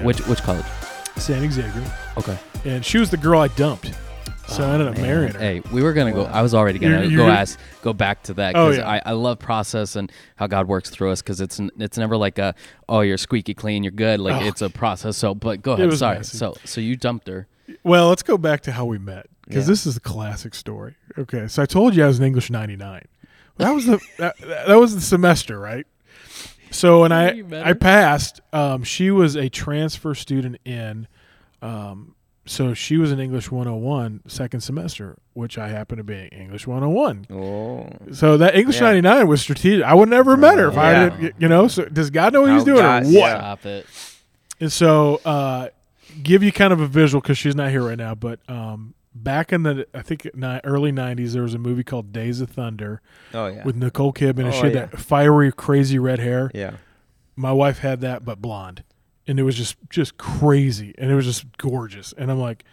Yeah. Which which college? Saint Xavier, Okay. and she was the girl I dumped. So I oh, ended up Man, marrying her. Hey, we were gonna go. I was already gonna You're- go you're- ask, go back to that Oh, because yeah. I, I love process and how God works through us because it's n- it's never like a oh you're squeaky clean you're good like Oh. it's a process. So, but go ahead. was Sorry. messy. So so you dumped her. Well, let's go back to how we met because Yeah. this is a classic story. Okay, so I told you I was an English 99. That was the that, that was the semester, right? So when I I passed, um, she was a transfer student in, um, so she was in English 101 second semester, which I happen to be English 101. Oh. So that English Yeah. 99 was strategic. I would never have met her if I Yeah. did, you know. So does God know what he's doing God- or what? Stop it. And so, uh, give you kind of a visual because she's not here right now. But um, back in the, I think ni- early '90s, there was a movie called Days of Thunder Oh yeah. with Nicole Kidman, and Oh, she had yeah. that fiery, crazy red hair. yeah. My wife had that, but blonde, and it was just just crazy, and it was just gorgeous. And I'm like,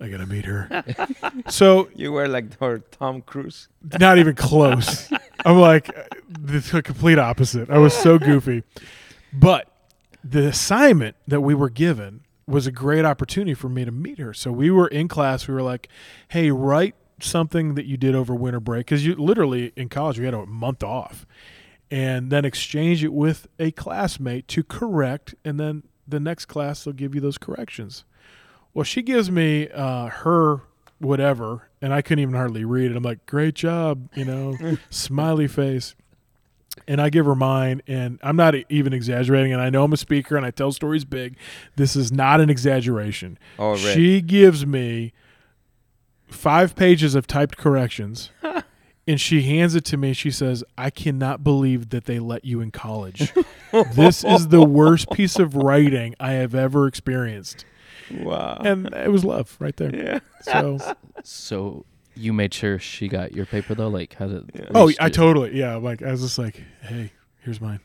I gotta meet her. so You were like her Tom Cruise. not even close. I'm like the complete opposite. I was so goofy. But the assignment that we were given was a great opportunity for me to meet her. So we were in class. We were like, "Hey, write something that you did over winter break because you literally in college we had a month off, and then exchange it with a classmate to correct, and then the next class they'll give you those corrections." Well, she gives me uh, her whatever, and I couldn't even hardly read it. I'm like, "Great job," you know, smiley face. And I give her mine, and I'm not even exaggerating. And I know I'm a speaker, and I tell stories big. This is not an exaggeration. Oh, right. She gives me five pages of typed corrections, and she hands it to me. She says, "I cannot believe that they let you in college. this is the worst piece of writing I have ever experienced." wow. And it was love right there. yeah. So, So you made sure she got your paper though. Like how did? Yeah. oh, I totally, yeah. Like I was just like, "Hey, here's mine."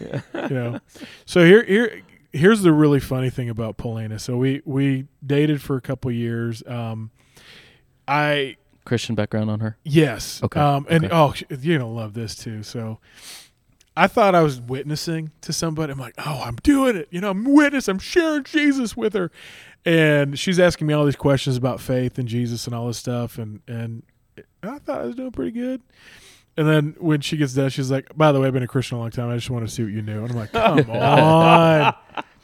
Yeah. you know. So here here here's the really funny thing about Polina. So we we dated for a couple years. Um I Christian background on her. yes. Okay, Um and okay. oh you're going to love this too. So I thought I was witnessing to somebody. I'm like, "Oh, I'm doing it. You know, I'm witness. I'm sharing Jesus with her." And she's asking me all these questions about faith and Jesus and all this stuff and and I thought I was doing pretty good. And then when she gets done, she's like, "By the way, I've been a Christian a long time. I just want to see what you knew." And I'm like, "Come on,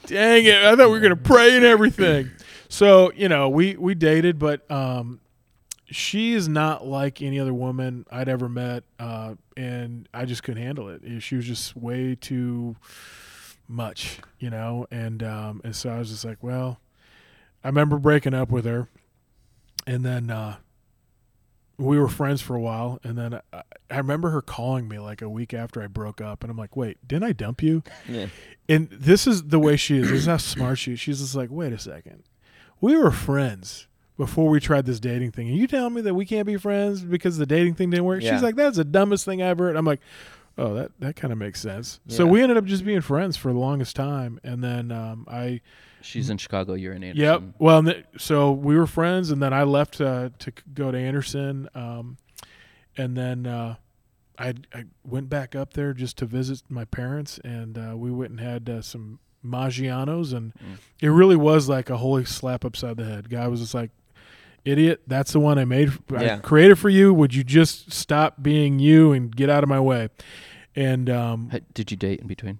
dang it! I thought we were gonna pray and everything." So you know, we we dated, but um, she is not like any other woman I'd ever met, uh, and I just couldn't handle it. She was just way too much, you know. And um, and so I was just like, well, I remember breaking up with her, and then. Uh, we were friends for a while and then I, I remember her calling me like a week after I broke up and I'm like, "Wait, didn't I dump you?" Yeah. And this is the way she is. This is how smart she is. She's just like, "Wait a second. We were friends before we tried this dating thing. And you telling me that we can't be friends because the dating thing didn't work?" Yeah. She's like, "That's the dumbest thing ever." And I'm like, "Oh, that that kind of makes sense." So we ended up just being friends for the longest time and then um, I She's in Chicago. You're in Anderson. Yep. Well, th- so we were friends, and then I left uh, to go to Anderson, um, and then uh, I, I went back up there just to visit my parents, and uh, we went and had uh, some Maggiano's, and Mm. it really was like a holy slap upside the head. Guy was just like, "Idiot! That's the one I made. I created for you. Would you just stop being you and get out of my way?" And um, Did you date in between?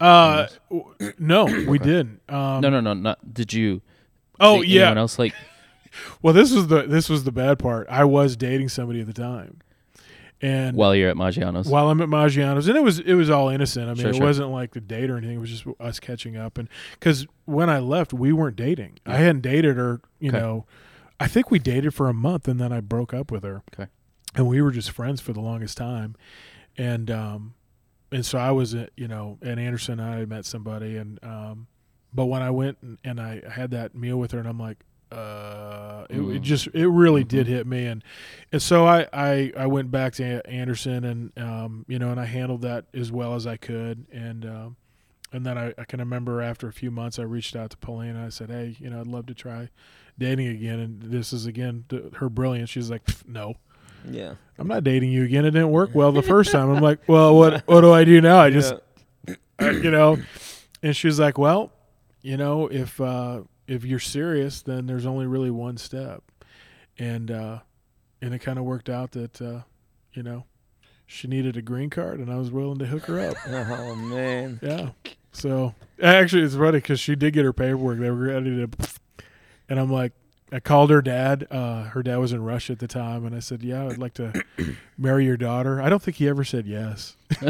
Uh, w- no, we didn't. Um, no, no, no, not. Did you? Oh date yeah. Anyone else like? Well, this was the this was the bad part. I was dating somebody at the time, and While you're at Maggiano's. while I'm at Maggiano's, and it was it was all innocent. I mean, Sure, it sure. wasn't like the date or anything. It was just us catching up, and because when I left, we weren't dating. I hadn't dated her. You Okay. know, I think we dated for a month, and then I broke up with her. Okay. and we were just friends for the longest time, and um, and so I was at you know at Anderson. I met somebody, and um, but when I went and, and I had that meal with her, and I'm like. Uh, it, it Mm. just it really Mhm. did hit me, and and so I, I, I went back to Anderson and um, you know and I handled that as well as I could and um, and then I, I can remember after a few months I reached out to Paulina I said hey you know I'd love to try dating again and this is again her brilliance she's like no Yeah. I'm not dating you again it didn't work well the first time I'm like well what what do I do now I just Yeah. you know and she was like well you know, if uh, if you're serious, then there's only really one step, and uh, and it kind of worked out that uh, you know she needed a green card, and I was willing to hook her up. Oh man. Yeah. So actually, it's funny because she did get her paperwork. They were ready to, and I'm like, I called her dad. Uh, her dad was in Russia at the time, and I said, "Yeah, I'd like to marry your daughter." I don't think he ever said yes.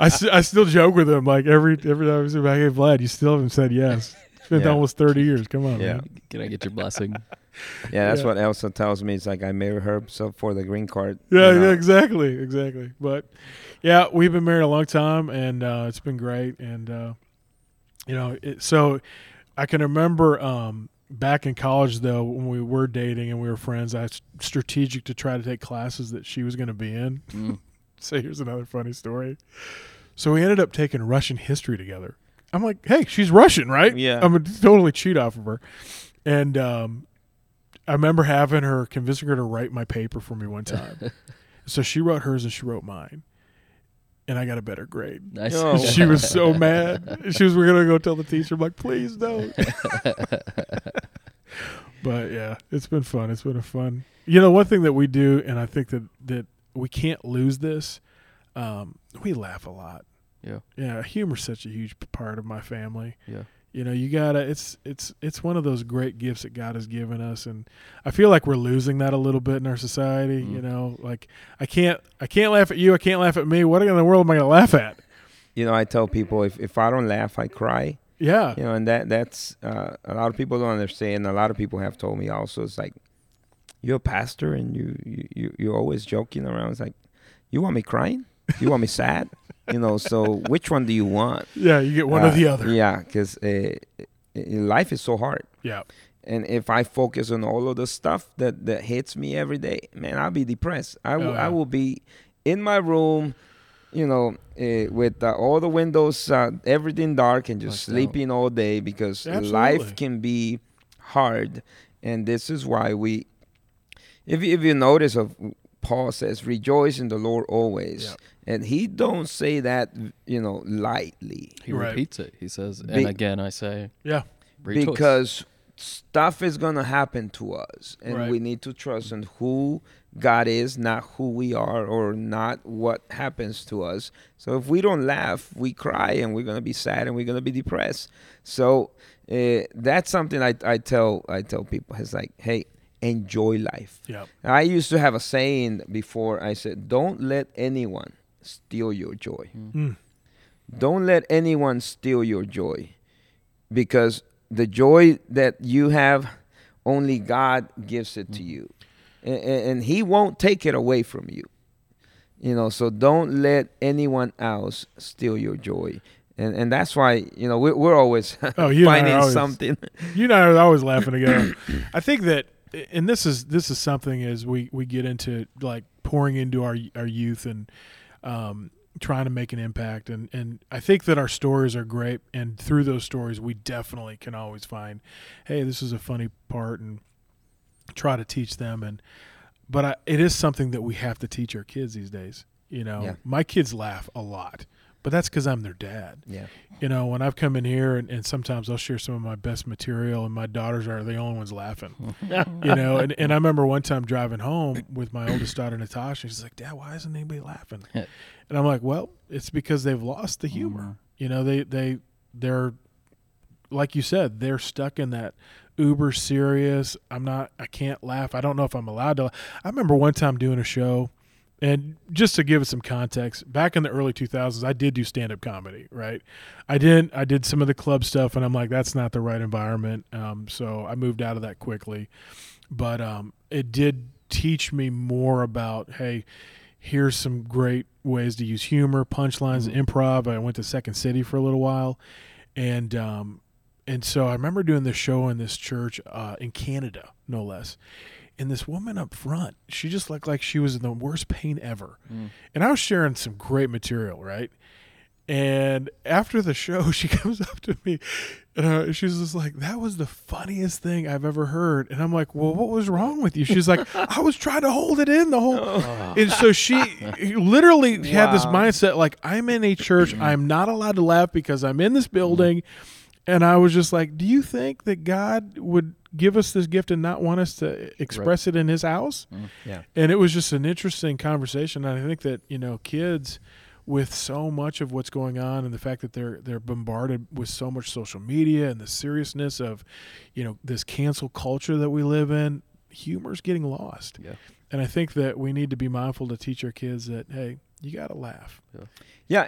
I I still joke with him like every every time I say, "Hey, Vlad, you still haven't said yes." It's been Yeah. almost thirty years. Come on, Yeah. man. Can I get your blessing? Yeah, that's Yeah. what Elsa tells me. It's like I married her so for the green card. Yeah, you know. yeah, exactly, exactly. But yeah, we've been married a long time, and uh, it's been great. And uh, you know, it, so I can remember um, back in college though when we were dating and we were friends. I was strategic to try to take classes that she was going to be in. Mm. So here's another funny story. So we ended up taking Russian history together. I'm like, hey, she's Russian, right? Yeah. I'm gonna totally cheat off of her. And um, I remember having her, convincing her to write my paper for me one time. so she wrote hers and she wrote mine. And I got a better grade. Nice. Oh. She was so mad. She was, we're going to go tell the teacher. I'm like, please don't. but yeah, it's been fun. It's been a fun. You know, one thing that we do, and I think that, that we can't lose this, um, we laugh a lot. Yeah. Yeah. Humor's such a huge part of my family Yeah. You know you gotta it's it's it's one of those great gifts that god has given us and i feel like we're losing that a little bit in our society Mm. you know like i can't i can't laugh at you i can't laugh at me what in the world am i gonna laugh at You know, I tell people if, if I don't laugh, I cry. yeah You know, and that that's uh, a lot of people don't understand. A lot of people have told me also. It's like you're a pastor and you you you you're always joking around. It's like you want me crying? You want me sad? You know. So which one do you want? yeah you get one Uh, or the other Yeah, because uh, life is so hard. yeah And if I focus on all of the stuff that, that hits me every day, man, I'll be depressed. I will Oh, yeah. I will be in my room, you know, uh, with uh, all the windows, uh, everything dark, and just sleeping all day because Absolutely. life can be hard. And this is why we, if you, if you notice, of Paul says, "Rejoice in the Lord always," Yeah. And he don't say that, you know, lightly. He Right. repeats it. He says, Be- and again I say, yeah rejoice. because stuff is gonna happen to us and Right. we need to trust in who god is not who we are or not what happens to us so if we don't laugh we cry and we're gonna be sad and we're gonna be depressed so uh, that's something I, I tell i tell people it's like hey enjoy life yeah i used to have a saying before i said don't let anyone steal your joy. Mm. don't let anyone steal your joy because the joy that you have only god gives it to you. And, and he won't take it away from you. You know so don't let anyone else steal your joy. And and that's why you know we're, we're always Oh, you and finding always- something. You and I are always laughing together. I think that, and this is this is something as we we get into like pouring into our our youth and um, trying to make an impact, and and I think that our stories are great, and through those stories, we definitely can always find, hey, this is a funny part, and try to teach them, and but I, it is something that we have to teach our kids these days. You know, Yeah. my kids laugh a lot, but that's because I'm their dad yeah you know, when I've come in here and, and sometimes I'll share some of my best material and my daughters are the only ones laughing, you know, and, and I remember one time driving home with my oldest daughter, Natasha, she's like, dad, why isn't anybody laughing? and I'm like, well, it's because they've lost the humor. Mm-hmm. You know, they, they, they're, like you said, they're stuck in that uber serious. I'm not, I can't laugh. I don't know if I'm allowed to. I remember one time doing a show and just to give it some context, back in the early 2000s, I did do stand up comedy, right? I didn't, I did some of the club stuff, and I'm like, that's not the right environment. Um, so I moved out of that quickly. But um, it did teach me more about, hey, here's some great ways to use humor, punchlines, improv. I went to Second City for a little while. And, um, and so I remember doing this show in this church uh, in Canada, no less and this woman up front, she just looked like she was in the worst pain ever. Mm. And I was sharing some great material, right? And after the show, she comes up to me and uh, she's just like, That was the funniest thing I've ever heard. And I'm like, Well, what was wrong with you? She's like, I was trying to hold it in the whole. Oh. And so she literally had this mindset like, I'm in a church. Mm. I'm not allowed to laugh because I'm in this mm. building and I was just like, "Do you think that God would give us this gift and not want us to express it in His house?" Mm-hmm. Yeah. And it was just an interesting conversation. And I think that you know, kids with so much of what's going on and the fact that they're they're bombarded with so much social media and the seriousness of, you know, this cancel culture that we live in, humor's getting lost. Yeah. And I think that we need to be mindful to teach our kids that hey, you got to laugh. Yeah,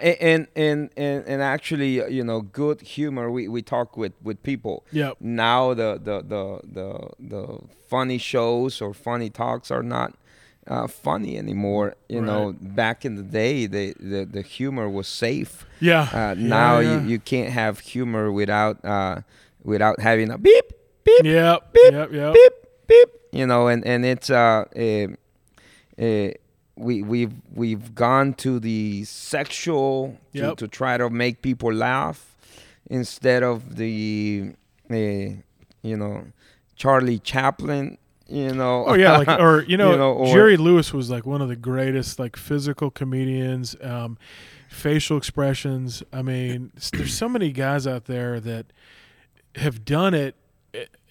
a- and and and and actually, uh, you know, good humor. We, we talk with with people. Yep. Now the the the the the funny shows or funny talks are not uh, funny anymore. You know, back in the day, the the, the humor was safe. Yeah. Uh, Yeah, now yeah. You, you can't have humor without uh, without having a beep beep Yep. beep, Yep. Yep. beep beep. You know, and and it's uh, uh, uh we we've we've gone to the sexual to, Yep. to try to make people laugh instead of the uh, you know Charlie Chaplin. You know. Oh yeah, like or you know, You know, or- Jerry Lewis was like one of the greatest like physical comedians, um, facial expressions. I mean, there's so many guys out there that have done it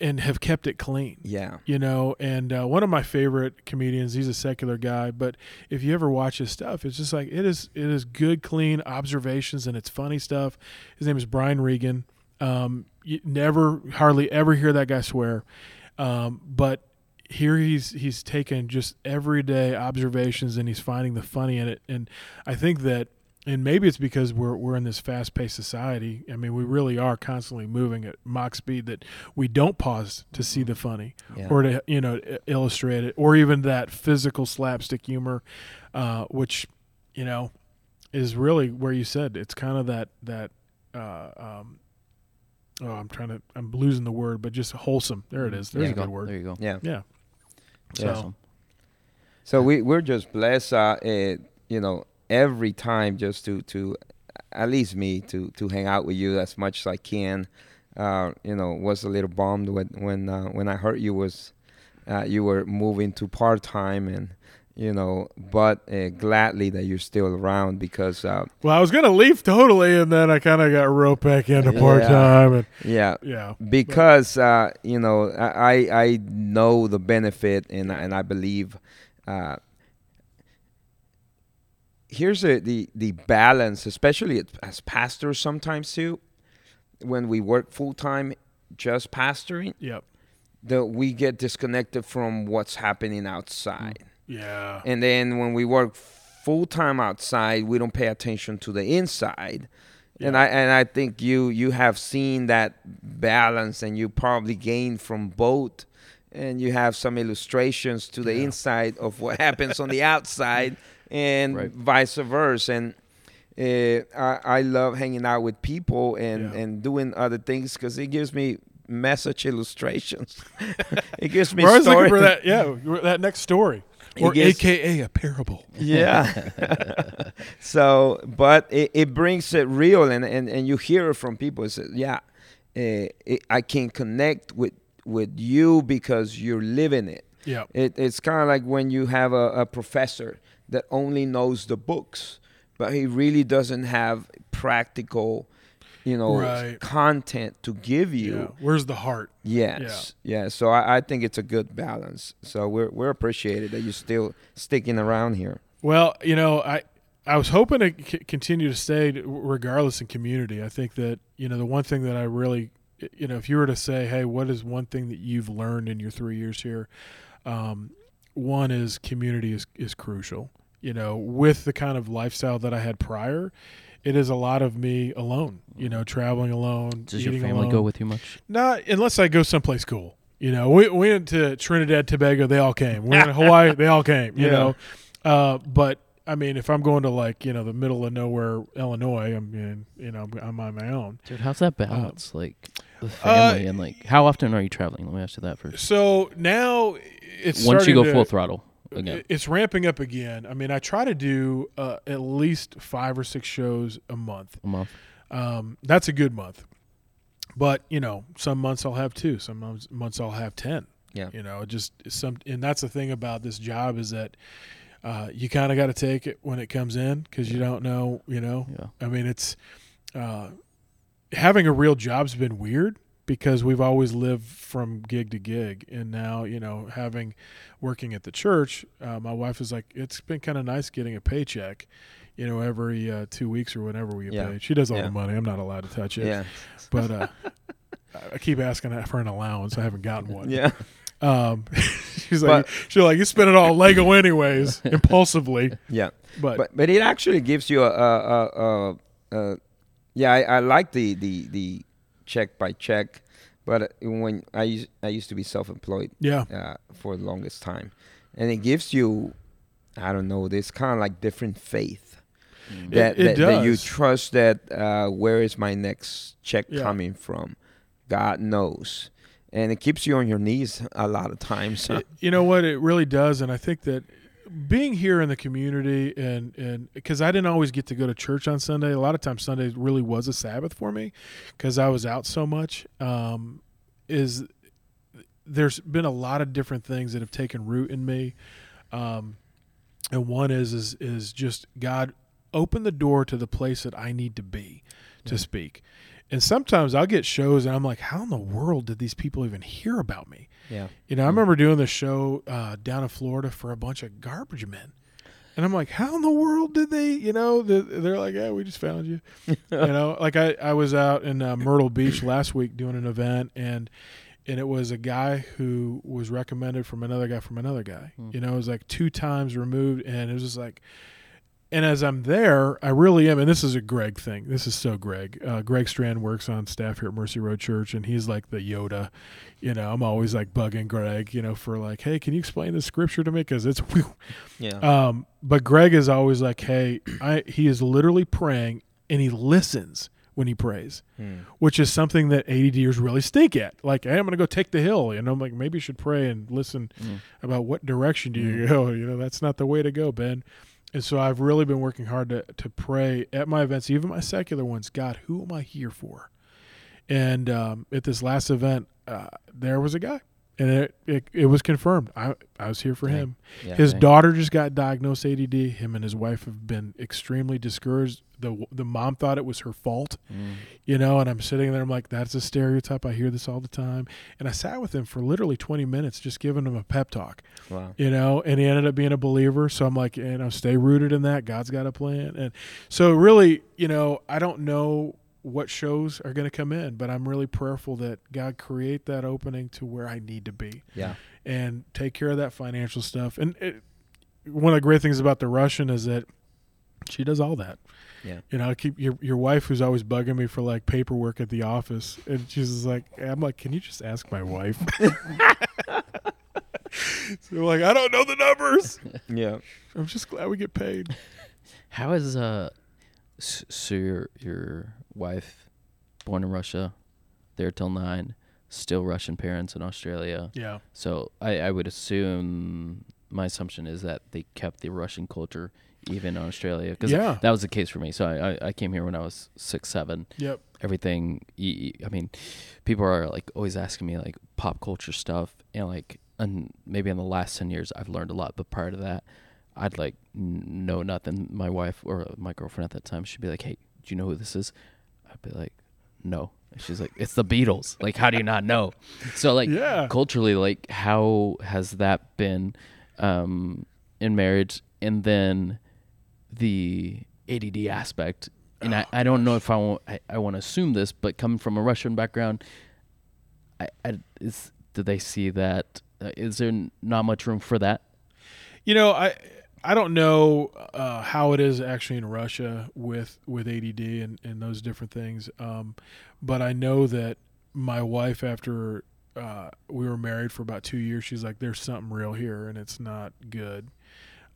and have kept it clean. yeah. You know, and uh, one of my favorite comedians. He's a secular guy, but if you ever watch his stuff, it's just like it is. It is good, clean observations, and it's funny stuff. His name is Brian Regan. Um, you never, hardly ever hear that guy swear, um, but here he's he's taken just everyday observations and he's finding the funny in it. And I think that, and maybe it's because we're we're in this fast paced society. I mean, we really are constantly moving at Mach speed that we don't pause to see the funny Yeah. or to you know illustrate it, or even that physical slapstick humor, uh, which you know is really where you said it's kind of that that. Uh, um, oh, I'm trying to. I'm losing the word, but just wholesome. There it is. There There's you a good go. word. There you go. Yeah. Yeah. So- awesome. So we we're just blessed, uh, uh, you know, every time just to to at least me to to hang out with you as much as I can. Uh, you know, was a little bummed when when uh, when I heard you was uh, you were moving to part time and you know, but uh, gladly that you're still around because uh, Well, I was gonna leave totally, and then I kind of got roped back into Yeah. part time, and yeah, yeah, because uh, you know I I know the benefit and and I believe uh, here's a, the the balance, especially as pastors sometimes too, when we work full time just pastoring, yep, that we get disconnected from what's happening outside, mm, yeah, and then when we work full time outside, we don't pay attention to the inside. And I and I think you you have seen that balance, and you probably gained from both, and you have some illustrations to the Yeah. inside of what happens on the outside, and Right. vice versa. And uh, I I love hanging out with people and Yeah. and doing other things because it gives me message illustrations. it gives me was looking for that. Yeah, that next story, or AKA a parable. Yeah. so, but it, it brings it real, and, and, and you hear it from people. It says, yeah, uh, it, I can connect with with you because you're living it. Yeah, it it's kind of like when you have a, a professor that only knows the books, but he really doesn't have practical, you know, Right. content to give you. yeah. Where's the heart? Yes. Yeah. So I, I think it's a good balance. So we're we're appreciated that you're still sticking around here. Well, you know, I I was hoping to c- continue to stay regardless in community. I think that you know the one thing that I really, you know, if you were to say, hey, what is one thing that you've learned in your three years here? Um, one is community is is crucial. You know, with the kind of lifestyle that I had prior, it is a lot of me alone. You know, traveling alone. Does your family alone. go with you much? Not unless I go someplace cool. You know, we, we went to Trinidad, Tobago. They all came. We went to Hawaii. They all came. You Yeah. know, uh, but I mean, if I'm going to like you know the middle of nowhere, Illinois, I'm in, you know I'm on my own. Dude, how's that balance? like the uh, family and like how often are you traveling? Let me ask you that first. So now it's Once you go to- full throttle again. It's ramping up again. I mean, I try to do uh, at least five or six shows a month. A month. Um, that's a good month. But you know, some months I'll have two. Some months, months I'll have ten. Yeah. You know, just some, and that's the thing about this job is that uh, you kind of got to take it when it comes in because you don't know. You know, Yeah. I mean, it's uh, having a real job's been weird because we've always lived from gig to gig and now you know having working at the church uh, my wife is like it's been kind of nice getting a paycheck you know every uh, two weeks or whenever we get Yeah. paid she does all Yeah. the money i'm not allowed to touch it Yeah. but uh, i keep asking for an allowance i haven't gotten one Yeah. um, she's like But- she's like you spend it all lego anyways impulsively Yeah. but, But but it actually gives you a, a, a, yeah. I, I like the, the the check by check, but when I used I used to be self-employed yeah uh, for the longest time, and it gives you I don't know this kind of like different faith Mm. that it that, that you trust that uh, where is my next check Yeah. coming from? God knows, and it keeps you on your knees a lot of times. It- you know what? It really does, and I think that being here in the community and and because I didn't always get to go to church on Sunday. A lot of times Sunday really was a Sabbath for me because I was out so much. Um, is there's been a lot of different things that have taken root in me, um, and one is is is just God open the door to the place that I need to be to speak. And sometimes I'll get shows and I'm like, how in the world did these people even hear about me? Yeah, You know, I remember doing the show uh, down in Florida for a bunch of garbage men. And I'm like, how in the world did they, you know, they're, like, yeah, we just found you. you know, like I, I was out in uh, Myrtle Beach last week doing an event and and it was a guy who was recommended from another guy from another guy. Hmm. You know, it was like two times removed and it was just like and as I'm there, I really am. And this is a Greg thing. This is so Greg. Uh, Greg Strand works on staff here at Mercy Road Church, and he's like the Yoda. You know, I'm always like bugging Greg, you know, for like, hey, can you explain the scripture to me? Because it's, yeah, um, but Greg is always like, hey, I, he is literally praying and he listens when he prays, Hmm. which is something that ADDers really stink at. Like, hey, I'm going to go take the hill. And I'm like, maybe you should pray and listen Mm. about what direction do you go. You know, that's not the way to go, Ben. And so I've really been working hard to, to pray at my events, even my secular ones. God, who am I here for? And um, at this last event, uh, there was a guy, and it, it, it was confirmed. I, I was here for Dang. him. yeah. His Okay. daughter just got diagnosed ADD. Him and his wife have been extremely discouraged. the The mom thought it was her fault, Mm. you know. And I'm sitting there. I'm like, that's a stereotype. I hear this all the time. And I sat with him for literally 20 minutes, just giving him a pep talk wow, you know, and he ended up being a believer. So I'm like, you know, stay rooted in that. God's got a plan. And so really, you know, I don't know what shows are going to come in, but I'm really prayerful that God create that opening to where I need to be yeah, and take care of that financial stuff. And it, one of the great things about the Russian is that she does all that. Yeah. You know, I keep your your wife who's always bugging me for like paperwork at the office, and she's just like, I'm like, can you just ask my wife? so like, I don't know the numbers. yeah. I'm just glad we get paid. How is uh, s- so your your wife, born in Russia, there till nine, still Russian parents in Australia. Yeah. So I, I would assume my assumption is that they kept the Russian culture even in Australia because Yeah. that was the case for me. So I, I, I came here when I was six seven. Yep. Everything. I mean, people are like always asking me like pop culture stuff and like and maybe in the last ten years I've learned a lot, but prior to that. I'd like n- know nothing. My wife or my girlfriend at that time, she'd be like, "Hey, do you know who this is?" I'd be like, "No." And she's like, "It's the Beatles." Like, how do you not know? So like, Yeah. culturally, like, how has that been um, in marriage? And then the ADD aspect. And I, I don't know if I want I, I want to assume this, but coming from a Russian background, I, I is do they see that? Uh, is there n- not much room for that? You know, I I don't know uh, how it is actually in Russia with with ADD and, and those different things, um, but I know that my wife, after uh, we were married for about two years, she's like, "There's something real here, and it's not good."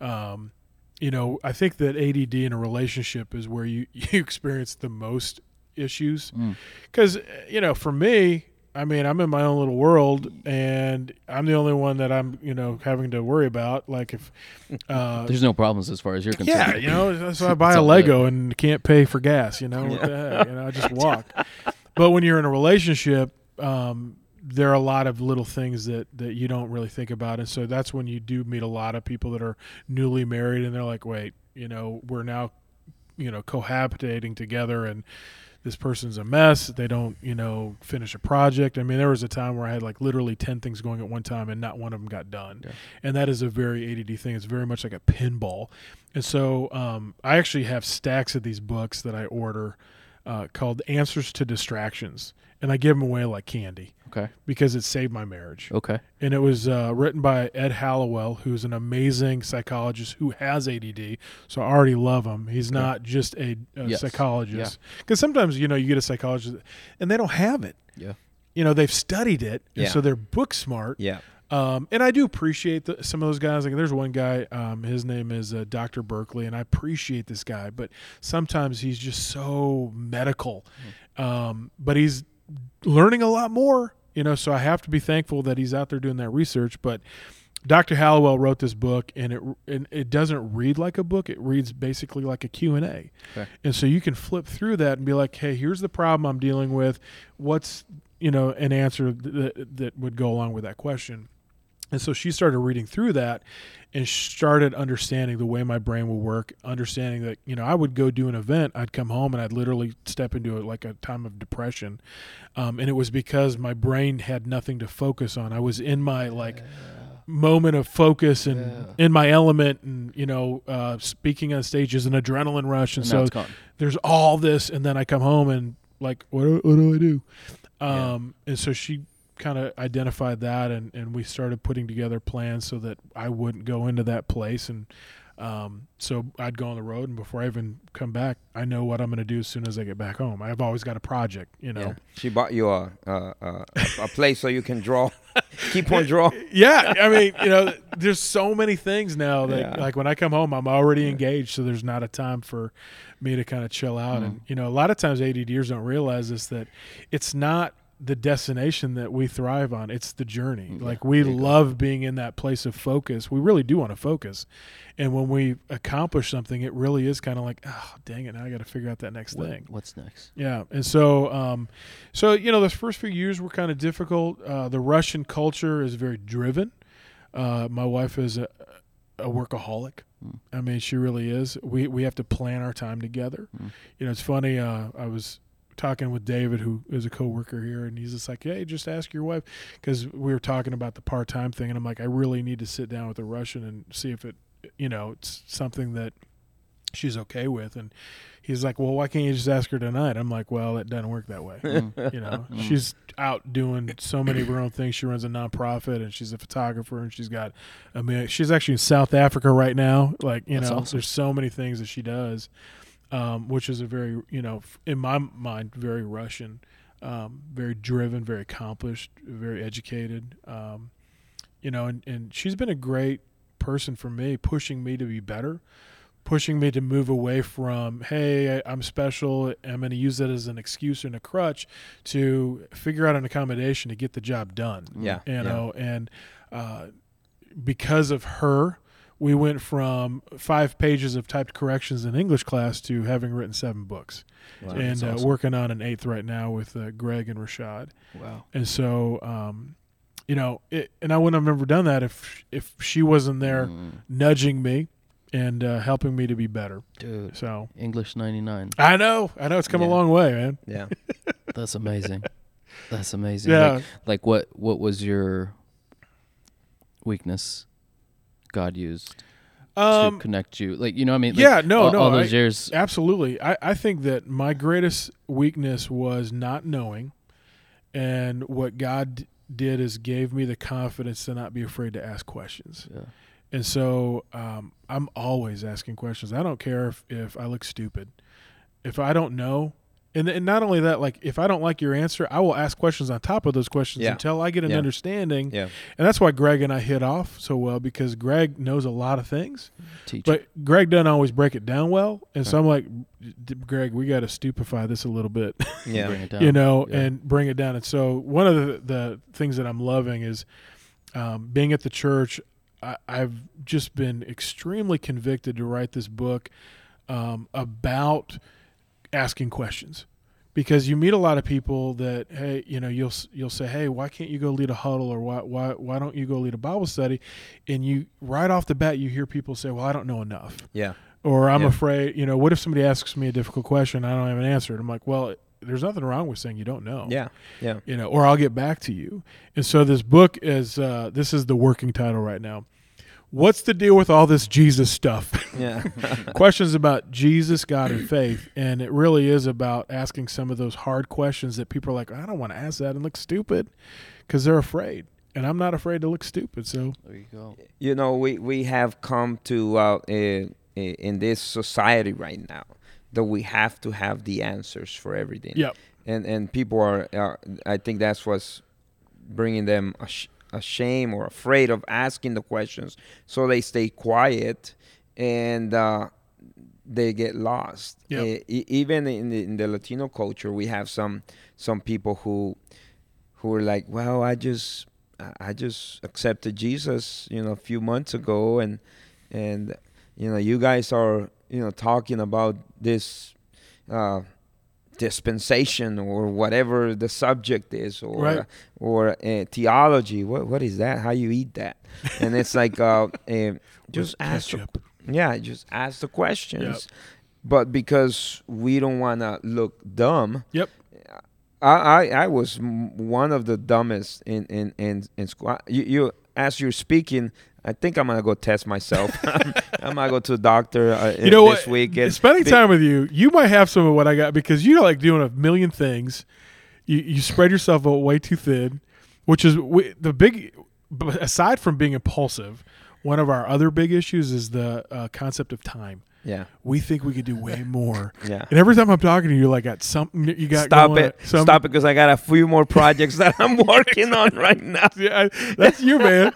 Um, you know, I think that ADD in a relationship is where you you experience the most issues Mm. because you know for me i mean i'm in my own little world and i'm the only one that i'm you know having to worry about like if uh There's no problems as far as you're concerned. yeah you know so i buy a lego and can't pay for gas you know what the heck you know i just walk. But when you're in a relationship um there are a lot of little things that that you don't really think about and so that's when you do meet a lot of people that are newly married and they're like wait you know we're now you know cohabitating together and this person's a mess. They don't, you know, finish a project. I mean, there was a time where I had like literally 10 things going at one time and not one of them got done. Yeah. And that is a very ADD thing. It's very much like a pinball. And so um, I actually have stacks of these books that I order uh, called Answers to Distractions. And I give them away like candy Okay. because it saved my marriage. Okay. And it was uh, written by Ed Hallowell, who's an amazing psychologist who has ADD. So I already love him. He's Okay. not just a, a Yes. psychologist. Because sometimes, you know, you get a psychologist and they don't have it. Yeah. You know, they've studied it. And Yeah. so they're book smart. Yeah. Um, and I do appreciate the, some of those guys. Like, there's one guy, um, his name is uh, Dr. Barkley, and I appreciate this guy, but sometimes he's just so medical. Um, but he's learning a lot more, you know, so I have to be thankful that he's out there doing that research. But Dr. Hallowell wrote this book, and it and it doesn't read like a book. It reads basically like a Q and A, Okay. and so you can flip through that and be like, "Hey, here's the problem I'm dealing with. What's you know an answer that that would go along with that question?" And so she started reading through that and started understanding the way my brain will work, understanding that, you know, I would go do an event, I'd come home and I'd literally step into it like a time of depression. Um, and it was because my brain had nothing to focus on. I was in my like moment of focus and Yeah. in my element and, you know, uh, speaking on stage is an adrenaline rush. And, And so there's all this and then I come home and like what do, what do I do? Yeah. Um and so she kind of identified that and and we started putting together plans so that I wouldn't go into that place and um so I'd go on the road and before I even come back I know what I'm going to do as soon as I get back home. I've always got a project, you know. Yeah. She bought you a a, a, a place so you can draw. Keep on drawing. yeah, I mean, you know, there's so many things now that Yeah. like when I come home, I'm already engaged, so there's not a time for me to kind of chill out. And you know, a lot of times ADDers don't realize this that it's not the destination that we thrive on; it's the journey. Yeah, like we you go. love being in that place of focus. We really do want to focus, and when we accomplish something, it really is kind of like, oh, dang it! Now I got to figure out that next What- thing. what's next? Yeah, and so, um, so you know, those first few years were kind of difficult. Uh, the Russian culture is very driven. Uh, my wife is a, a workaholic. Mm. I mean, she really is. We we have to plan our time together. Mm. You know, it's funny. Uh, I was talking with David, who is a coworker here, and he's just like, "Hey, just ask your wife," because we were talking about the part time thing, and I'm like, I really need to sit down with the Russian and see if it, you know, it's something that she's okay with. And he's like, "Well, why can't you just ask her tonight?" I'm like, "Well, it doesn't work that way." Mm. You know, she's out doing so many of her own things. She runs a nonprofit and she's a photographer and she's got, I mean, she's actually in South Africa right now. Like, you That's know, awesome. there's so many things that she does, um, which is a very, you know, in my mind, very Russian, um, very driven, very accomplished, very educated. Um, you know, and, and she's been a great person for me, pushing me to be better pushing me to move away from hey i'm special i'm going to use that as an excuse and a crutch to figure out an accommodation to get the job done Yeah. you yeah. know and uh, because of her we went from five pages of typed corrections in english class to having written seven books Wow. and that's uh, working on an eighth right now with uh, greg and rashad Wow. and so um, you know it, and i wouldn't have never done that if if she wasn't there Mm. nudging me and uh, helping me to be better Dude, so English 99. I know, I know, it's come a long way, man. Yeah. That's amazing. That's amazing. Yeah, Like, like what what was your weakness God used um, to connect you? Like, you know what I mean? Like, yeah, no, all, no, all those I- years. absolutely. I, I think that my greatest weakness was not knowing, and what God did is gave me the confidence to not be afraid to ask questions. Yeah. And so um, I'm always asking questions. I don't care if, if I look stupid. If I don't know, and, and not only that, like if I don't like your answer, I will ask questions on top of those questions Yeah. until I get an Yeah. understanding. Yeah. And that's why Greg and I hit off so well because Greg knows a lot of things, Teach. but Greg doesn't always break it down well. And so I'm like, Greg, we got to stupefy this a little bit Yeah. Bring it down. you know, Yeah. and bring it down. And so one of the, the things that I'm loving is um, being at the church. I, I've just been extremely convicted to write this book um, about asking questions because you meet a lot of people that hey you know you'll you'll say hey why can't you go lead a huddle or why why why don't you go lead a Bible study and you right off the bat you hear people say well I don't know enough Yeah. or I'm Yeah. afraid, you know, what if somebody asks me a difficult question and I don't have an answer? And I'm like, well, there's nothing wrong with saying you don't know. Yeah, yeah. You know, or I'll get back to you. And so this book is uh, this is the working title right now. What's the deal with all this Jesus stuff? Yeah. questions about Jesus, God, and faith. And it really is about asking some of those hard questions that people are like, I don't want to ask that and look stupid because they're afraid. And I'm not afraid to look stupid. So There you go. you know, we we have come to uh, eh, in this society right now that we have to have the answers for everything. Yep. And and people are, are I think that's what's bringing them a, sh- a shame or afraid of asking the questions, so they stay quiet and uh, they get lost. Yep. Even in the, in the Latino culture, we have some some people who who are like, well, I just I just accepted Jesus, you know, a few months ago, and and you know, you guys are you know talking about this uh, dispensation or whatever the subject is, or Right. or uh, theology. What what is that? How you eat that? And it's like uh, uh, just ask the yeah, just ask the questions. But because we don't want to look dumb. Yep. I, I, I was m- one of the dumbest in in in, in school. You, you as you're speaking, I think I'm gonna go test myself. I'm gonna go to the doctor uh, You know this what? week. and Spending be- time with you, you might have some of what I got because you're like doing a million things. You you spread yourself out way too thin, which is we, the big. Aside from being impulsive, one of our other big issues is the uh, concept of time. Yeah, We think we could do way more, yeah. and every time I'm talking to you, like got something that you got. Stop it! some- Stop it! Because I got a few more projects that I'm working on right now. Yeah, that's you, man.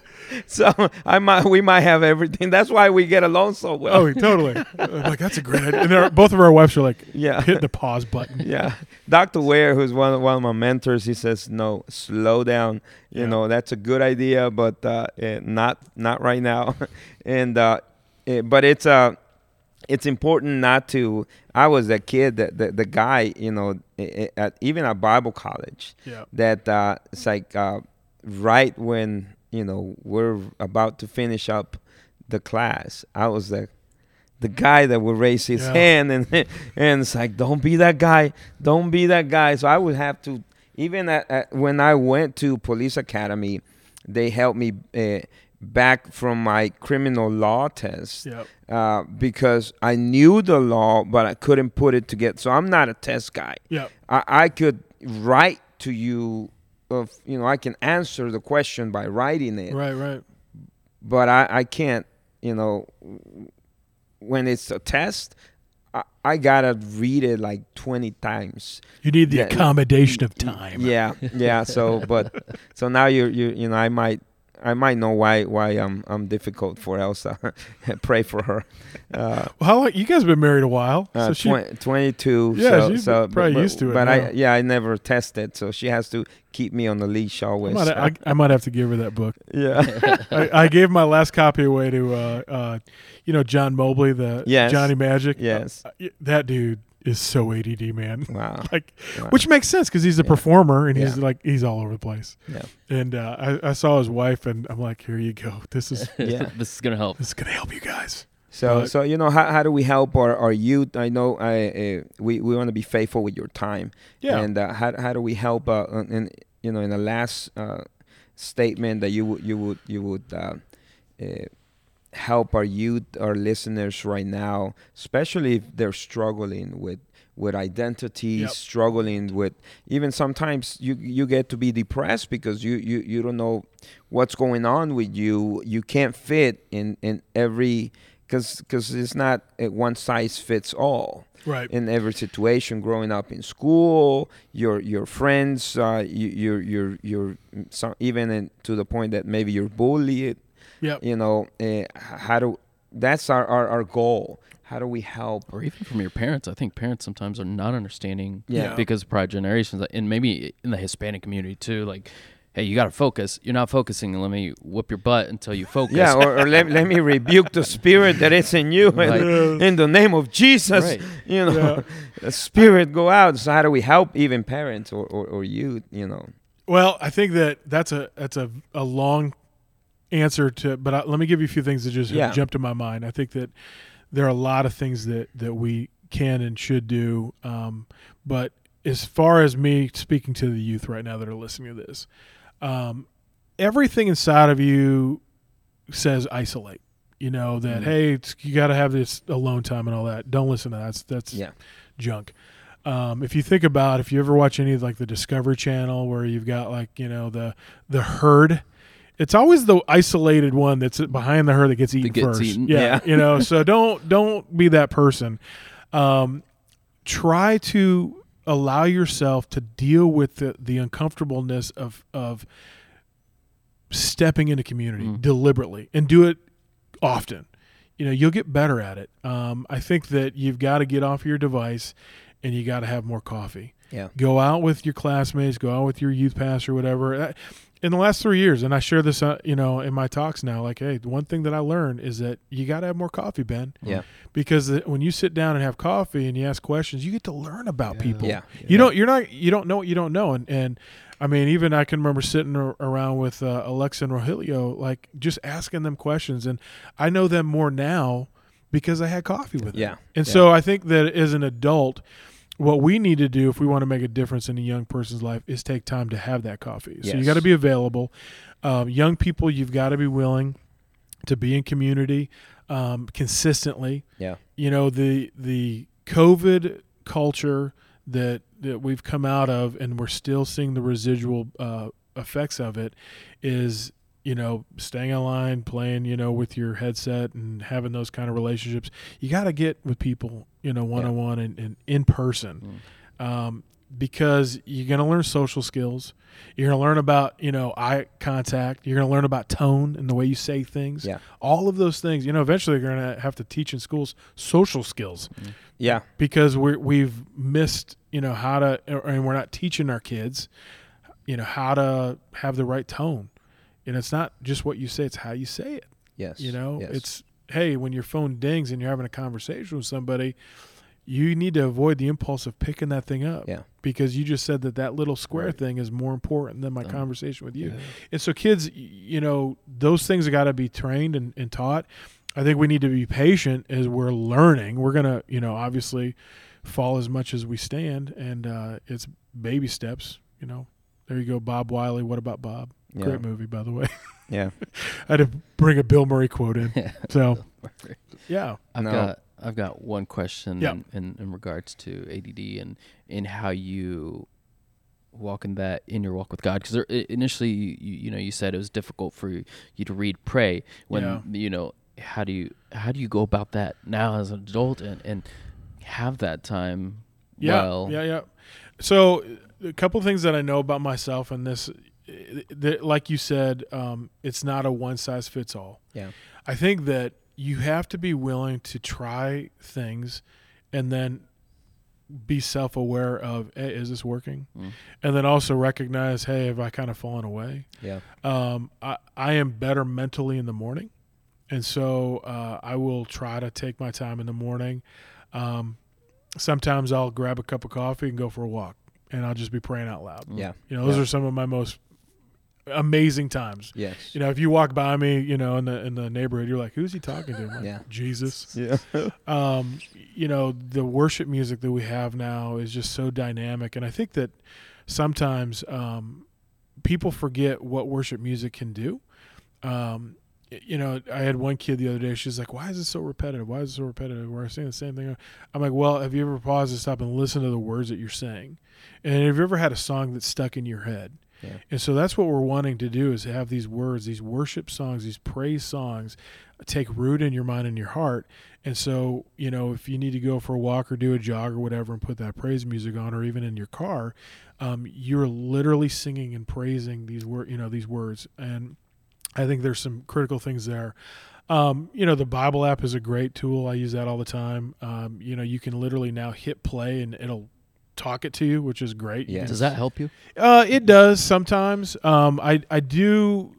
So I might, we might have everything. That's why we get along so well. Oh, totally. I'm like that's a great idea. And both of our wives are like, Yeah. hit the pause button. yeah dr ware who's one of, one of my mentors he says no slow down you Yeah. know that's a good idea but uh, eh, not not right now and uh, eh, but it's uh it's important not to i was a kid that the, the guy you know at, even at bible college Yeah. that uh, it's like uh, right when you know we're about to finish up the class i was the the guy that would raise his Yeah. hand and and it's like don't be that guy don't be that guy so i would have to even at, at, when i went to police academy they helped me uh, back from my criminal law test Yep. uh, because i knew the law but i couldn't put it together so i'm not a test guy Yep. I, I could write to you of you know I can answer the question by writing it, Right. Right. but I, I can't you know when it's a test I, I gotta read it like twenty times. You need the Yeah. accommodation of time. Yeah, yeah. So but so now you're you you know I might I might know why why I'm I'm difficult for Elsa. Pray for her. Uh, Well, how long? You guys have been married a while. Uh, she, twen- 22. Yeah, so, she's so, probably but, used to it But now. I, yeah, I never tested, so she has to keep me on the leash I always. might, I, I might have to give her that book. yeah, I, I gave my last copy away to, uh, uh, you know, John Mobley, the Yes. Johnny Magic. Yes. Uh, that dude is so ADD, man. wow. like, Wow. which makes sense because he's a Yeah. performer and he's like he's all over the place. Yeah. And uh, I, I saw his wife, and I'm like, here you go. This is Yeah. this is gonna help. this is gonna help you guys. So, But- so you know, how, how do we help our, our youth? I know I, uh, we we want to be faithful with your time. Yeah. And uh, how how do we help? Uh, in you know, in the last uh, statement that you would you would you would uh, uh, help our youth, our listeners right now, especially if they're struggling with with identity, Yep. struggling with even sometimes you you get to be depressed because you you you don't know what's going on with you. You can't fit in in every because because it's not a one size fits all right. in every situation growing up in school your your friends uh you you're you're you're some, even in, to the point that maybe you're bullied Yep. you know uh, how do that's our, our our goal how do we help or even from your parents. I think parents sometimes are not understanding Yeah. because prior generations, and maybe in the Hispanic community too. Like, hey, you got to focus. You're not focusing. Let me whip your butt until you focus. yeah or, or let, let me rebuke the spirit that is in you Right. in, in the name of jesus Right. you know the spirit go out so how do we help even parents or, or, or youth you know Well, I think that that's a that's a, a long answer to, but I, let me give you a few things that just Yeah. jumped to my mind. I think that there are a lot of things that that we can and should do, um, but as far as me speaking to the youth right now that are listening to this, um, everything inside of you says isolate. You know that Mhm. hey, it's, you got to have this alone time and all that. Don't listen to that. That's, that's Yeah. junk. Um, if you think about, if you ever watch any of like the Discovery Channel, where you've got like you know the the herd, it's always the isolated one that's behind the herd that gets eaten gets first. eaten. Yeah, Yeah. you know. So don't don't be that person. Um, try to allow yourself to deal with the, the uncomfortableness of of stepping into community Mm. deliberately and do it often. You know, you'll get better at it. Um, I think that you've got to get off your device and you got to have more coffee. Yeah. Go out with your classmates, go out with your youth pastor, whatever. In the last three years, and I share this, uh, you know, in my talks now. Like, hey, one thing that I learned is that you got to have more coffee, Ben, Yeah. because when you sit down and have coffee and you ask questions, you get to learn about Yeah. people. Yeah. You don't. You're not. You don't know what you don't know. And and I mean, even I can remember sitting ar- around with uh, Alexa and Rogelio, like just asking them questions, and I know them more now because I had coffee with them. Yeah. And Yeah. so I think that as an adult, what we need to do if we want to make a difference in a young person's life is take time to have that coffee. So you got to be available. Um, young people, you've got to be willing to be in community um, consistently. Yeah. You know the the COVID culture that that we've come out of, and we're still seeing the residual uh, effects of it. Is you know staying online, playing you know with your headset, and having those kind of relationships. You got to get with people, you know, one on one and, in person um, because you're going to learn social skills. You're going to learn about you know eye contact. You're going to learn about tone and the way you say things. Yeah. all of those things. You know, eventually you're going to have to teach in schools social skills Yeah. because we we've missed you know how to and we're not teaching our kids you know how to have the right tone. And it's not just what you say; it's how you say it. Yes. You know, Yes. it's hey, when your phone dings and you're having a conversation with somebody, you need to avoid the impulse of picking that thing up. Yeah. Because you just said that that little square Right. thing is more important than my Um, conversation with you. Yeah. And so, kids, you know, those things have got to be trained and, and taught. I think we need to be patient as we're learning. We're going to, you know, obviously fall as much as we stand, and uh, it's baby steps, you know. There you go, Bob Wiley. What about Bob? Yeah. Great movie, by the way. Yeah. I had to bring a Bill Murray quote in. Yeah. So, yeah. I've No. got I've got one question Yeah. in, in, in regards to ADD and in how you walk in that in your walk with God because initially you, you know you said it was difficult for you, you to read pray when Yeah. you know how do you how do you go about that now as an adult and and have that time Yeah, well yeah, yeah. So, a couple things that I know about myself, and this, that, like you said, um, it's not a one size fits all. Yeah. I think that you have to be willing to try things, and then be self aware of, hey, is this working? Mm. And then also recognize, hey, have I kind of fallen away? Yeah. um, I, I am better mentally in the morning. And so uh, I will try to take my time in the morning. Um, sometimes I'll grab a cup of coffee and go for a walk, and I'll just be praying out loud. Yeah. You know, those Yeah. are some of my most amazing times. Yes. You know, if you walk by me, you know, in the in the neighborhood, you're like, "Who's he talking to?" I'm like, Yeah. Jesus. Yeah. Um, you know, the worship music that we have now is just so dynamic, and I think that sometimes um, people forget what worship music can do. Um, you know, I had one kid the other day. She's like, "Why is it so repetitive? Why is it so repetitive? We're saying the same thing." I'm like, "Well, have you ever paused to stop and listen to the words that you're saying? And have you ever had a song that's stuck in your head?" Yeah. And so that's what we're wanting to do is have these words, these worship songs, these praise songs take root in your mind and your heart. And so, you know, if you need to go for a walk or do a jog or whatever and put that praise music on or even in your car, um, you're literally singing and praising these word, you know, these words. And I think there's some critical things there. Um, you know, the Bible app is a great tool. I use that all the time. Um, you know, you can literally now hit play and it'll talk it to you, which is great. Yeah. does that help you uh, it does sometimes. Um, I I do.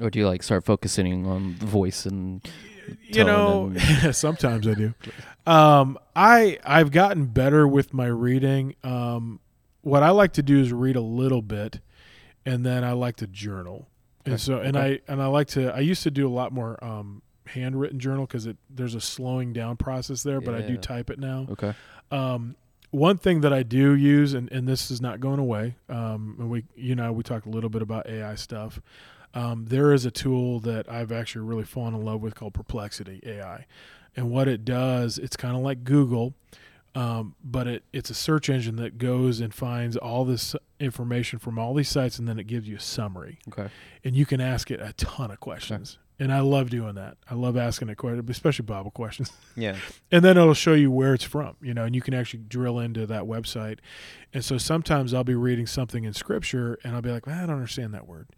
or do you like start focusing on the voice and You know, sometimes I do. Um, I I've gotten better with my reading. Um, what I like to do is read a little bit, and then I like to journal. And Okay. so, and Okay. I and I like to. I used to do a lot more um, handwritten journal because it there's a slowing down process there, but I do Yeah. type it now. okay Um, one thing that I do use, and, and this is not going away, um, and we, you know, we talked a little bit about AI stuff. Um, there is a tool that I've actually really fallen in love with called Perplexity AI. And what it does, it's kind of like Google, um, but it, it's a search engine that goes and finds all this information from all these sites and then it gives you a summary. Okay. And you can ask it a ton of questions. And I love doing that. I love asking it questions, especially Bible questions. Yeah. and then it'll show you where it's from, you know, and you can actually drill into that website. And so sometimes I'll be reading something in scripture and I'll be like, I don't understand that word,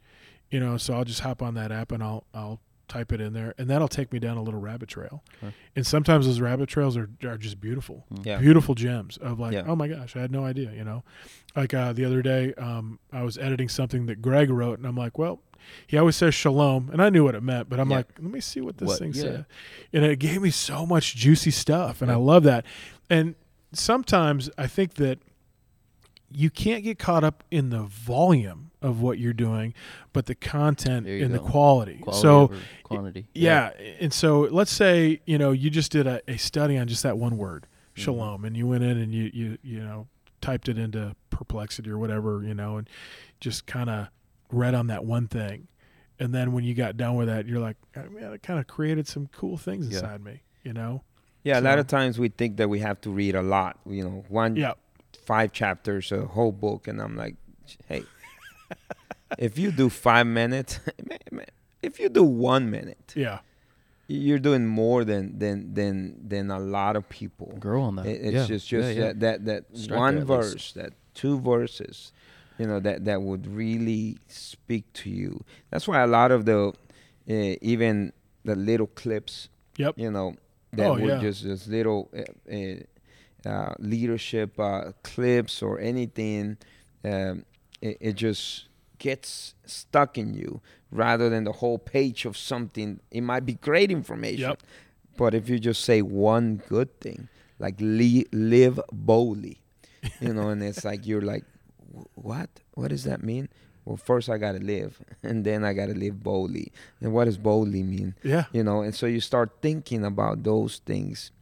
you know, so I'll just hop on that app and I'll, I'll type it in there and that'll take me down a little rabbit trail. Okay. And sometimes those rabbit trails are, are just beautiful, Yeah. beautiful gems of like, Yeah. oh my gosh, I had no idea, you know, like uh, the other day, um, I was editing something that Greg wrote and I'm like, well, he always says shalom, and I knew what it meant, but I'm Yeah. like, let me see what this What? thing Yeah. said, and it gave me so much juicy stuff, and I love that. And sometimes I think that you can't get caught up in the volume of what you're doing, but the content and the quality. Quality so quantity. yeah. And so let's say, you know, you just did a, a study on just that one word, Mm-hmm. shalom, and you went in and you, you, you know, typed it into perplexity or whatever, you know, and just kind of read on that one thing. And then when you got done with that, you're like, "Oh, man, it kind of created some cool things Yeah. inside me, you know? Yeah, a lot of times we think that we have to read a lot, you know, one Yeah. Five chapters, a whole book, and I'm like, hey, if you do five minutes, if you do one minute, Yeah. you're doing more than than than than a lot of people. Grow on that. It, it's yeah. just just yeah. that that, that Start one there least. verse, that two verses, you know, that that would really speak to you. That's why a lot of the uh, even the little clips, Yep. you know, that Oh, were yeah. just just little uh, uh, uh, leadership uh, clips or anything. Um, it, it just gets stuck in you rather than the whole page of something. It might be great information, Yep. but if you just say one good thing, like li- live boldly, you know, and it's like you're like, what? What does that mean? Well, first I gotta live, and then I gotta live boldly. And what does boldly mean? Yeah. You know, and so you start thinking about those things.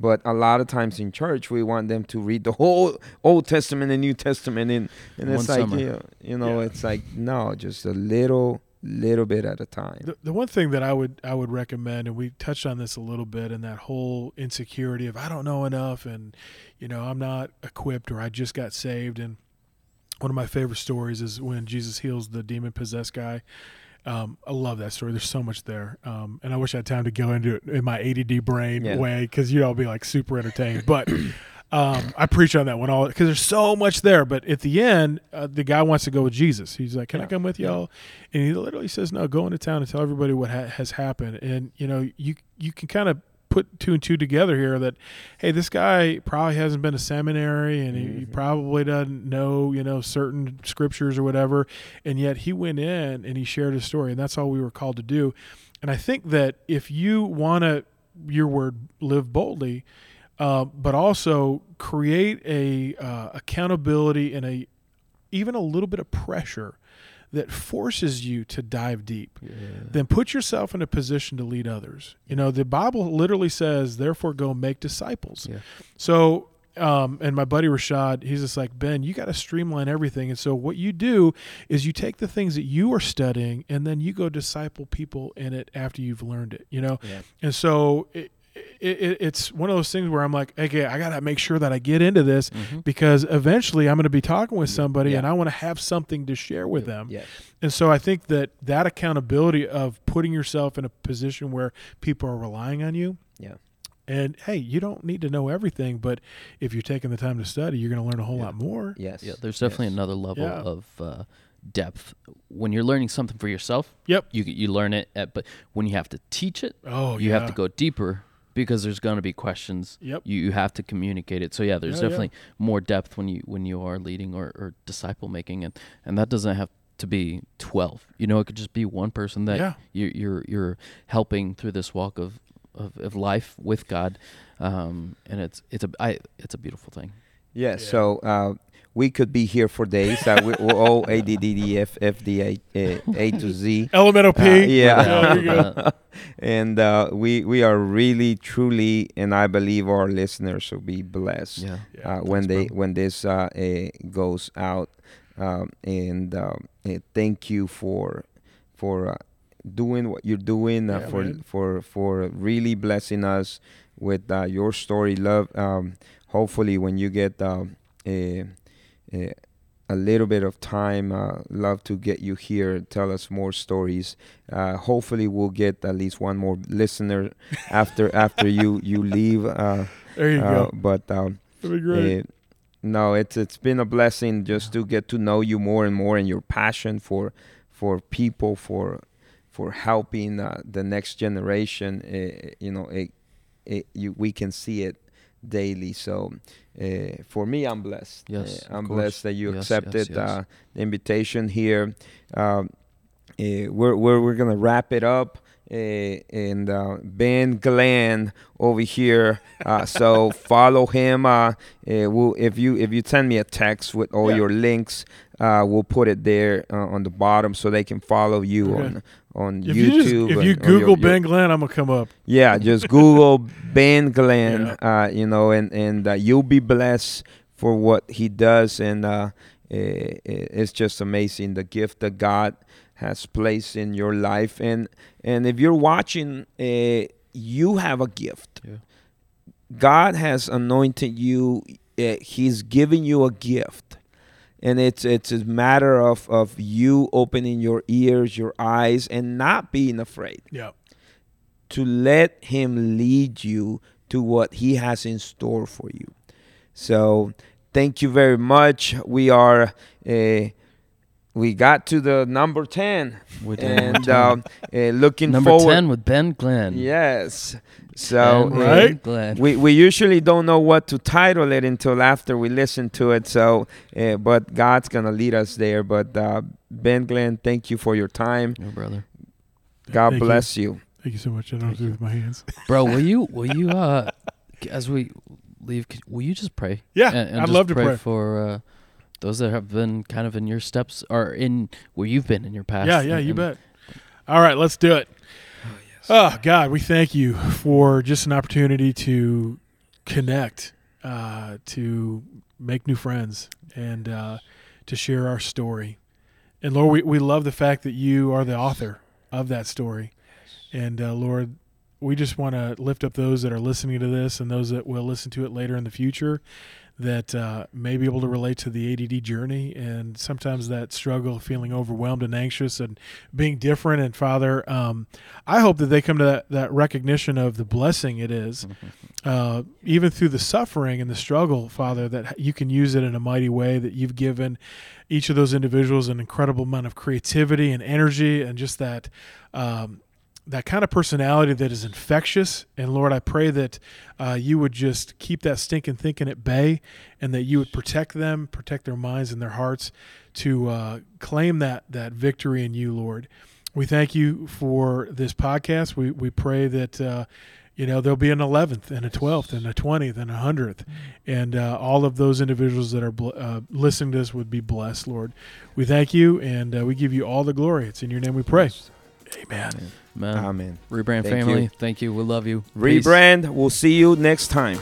But a lot of times in church, we want them to read the whole Old Testament and New Testament, and and One it's like summer. you know, you know Yeah. it's like no, just a little, little bit at a time. The, the one thing that I would I would recommend, and we touched on this a little bit, in that whole insecurity of I don't know enough, and you know I'm not equipped, or I just got saved. And one of my favorite stories is when Jesus heals the demon possessed guy. Um, I love that story. There's so much there, um, and I wish I had time to go into it in my ADD brain Yeah. way because you know I'll be like super entertained. But um, I preach on that one all because there's so much there. But at the end, uh, the guy wants to go with Jesus. He's like, "Can I come with y'all?" And he literally says, "No, go into town and tell everybody what ha- has happened." And you know, you you can kind of put two and two together here that, hey, this guy probably hasn't been to seminary and he, he probably doesn't know you know certain scriptures or whatever, and yet he went in and he shared his story, and that's all we were called to do. And I think that if you want to, your word, live boldly, uh, but also create a uh, accountability and a even a little bit of pressure that forces you to dive deep Yeah. then put yourself in a position to lead others you know the bible literally says therefore go make disciples Yeah. so um, and my buddy Rashad, he's just like Ben. You got to streamline everything, and so what you do is you take the things that you are studying, and then you go disciple people in it after you've learned it. You know, Yeah. and so it, it, it, it's one of those things where I'm like, okay, I got to make sure that I get into this Mhm. because eventually I'm going to be talking with somebody, Yeah. and I want to have something to share with them. Yes. And so I think that that accountability of putting yourself in a position where people are relying on you. Yeah. And hey, you don't need to know everything, but if you're taking the time to study, you're going to learn a whole Yeah. lot more. Yes. Yeah, there's definitely yes. another level Yeah. of uh, depth when you're learning something for yourself. Yep. You you learn it, at, but when you have to teach it, Oh, you yeah. have to go deeper because there's going to be questions. Yep. You you have to communicate it. So yeah, there's Yeah, yeah. definitely more depth when you when you are leading or, or disciple making, and and that doesn't have to be 12 you know it could just be one person that Yeah. you're you're you're helping through this walk of of, of life with god um and it's it's a I, it's a beautiful thing Yeah. Yeah. So uh, we could be here for days. Uh, we, we're all A D D D F F D A A, A to Z. Elemental P. Uh, yeah. there and uh, we we are really truly, and I believe our listeners will be blessed Yeah. Yeah, uh, when they bro. when this uh, uh, goes out. Um, and uh, uh, thank you for for uh, doing what you're doing uh, Yeah, for man. for for really blessing us with uh, your story. Love. Um, hopefully, when you get um, a, a a little bit of time, uh, love to get you here. Tell us more stories. Uh, hopefully, we'll get at least one more listener after after you you leave. Uh, There you uh, go. but um, That'd be great. uh, no, it's it's been a blessing just to get to know you more and more, and your passion for for people, for for helping uh, the next generation. Uh, you know, it, it, you, we can see it daily. So uh, for me, I'm blessed. Yes, Uh, I'm blessed that you Yes, accepted yes, yes. Uh, the invitation here. Um, uh, we're, we're we're gonna wrap it up. Uh, and uh, Ben Glenn over here. Uh, so follow him. Uh, uh, we'll, if you if you send me a text with all Yeah. your links, uh, we'll put it there uh, on the bottom so they can follow you Okay. on on if you, just, YouTube. if and- you Google your- your- Ben Glenn, I'm gonna come up. yeah, just Google Ben Glenn, Yeah. uh, you know, and and uh, you'll be blessed for what he does, and uh, eh, it's just amazing the gift that God has placed in your life, and and if you're watching, uh, you have a gift. Yeah. God has anointed you. Uh, he's giving you a gift. And it's it's a matter of, of you opening your ears, your eyes, and not being afraid Yeah. to let him lead you to what he has in store for you. So thank you very much. We are uh, we got to the number 10 We did number and 10. um, uh, looking number forward 10 with Ben Glenn. yes so Right? Glenn. we, we usually don't know what to title it until after we listen to it so uh, but god's gonna lead us there but uh, ben glenn thank you for your time Your brother. god Thank bless you. Thank you so much. I don't Thank do it with my hands. Bro, will you will you uh as we leave could- will you just pray? Yeah, And- and I'd just love to pray. for uh those that have been kind of in your steps or in where you've been in your past. Yeah, yeah, and- you and bet. All right, let's do it. Oh, God, we thank you for just an opportunity to connect, uh, to make new friends, and uh, to share our story. And Lord, we, we love the fact that you are the author of that story. And uh, Lord, we just want to lift up those that are listening to this and those that will listen to it later in the future that uh, may be able to relate to the ADD journey and sometimes that struggle of feeling overwhelmed and anxious and being different. And Father, um, I hope that they come to that, that recognition of the blessing it is, uh, even through the suffering and the struggle, Father, that you can use it in a mighty way, that you've given each of those individuals an incredible amount of creativity and energy and just that. Um, that kind of personality that is infectious. And Lord, I pray that uh, you would just keep that stinking thinking at bay and that you would protect them, protect their minds and their hearts to uh, claim that, that victory in you, Lord. We thank you for this podcast. We, we pray that, uh, you know, there'll be an 11th and a 12th and a 20th and a 100th. And uh, all of those individuals that are bl- uh, listening to this would be blessed, Lord. We thank you and uh, we give you all the glory. It's in your name we pray. Amen. Man. amen Rebrand Thank family. you. Thank you. We love you. Peace. rebrand we'll see you next time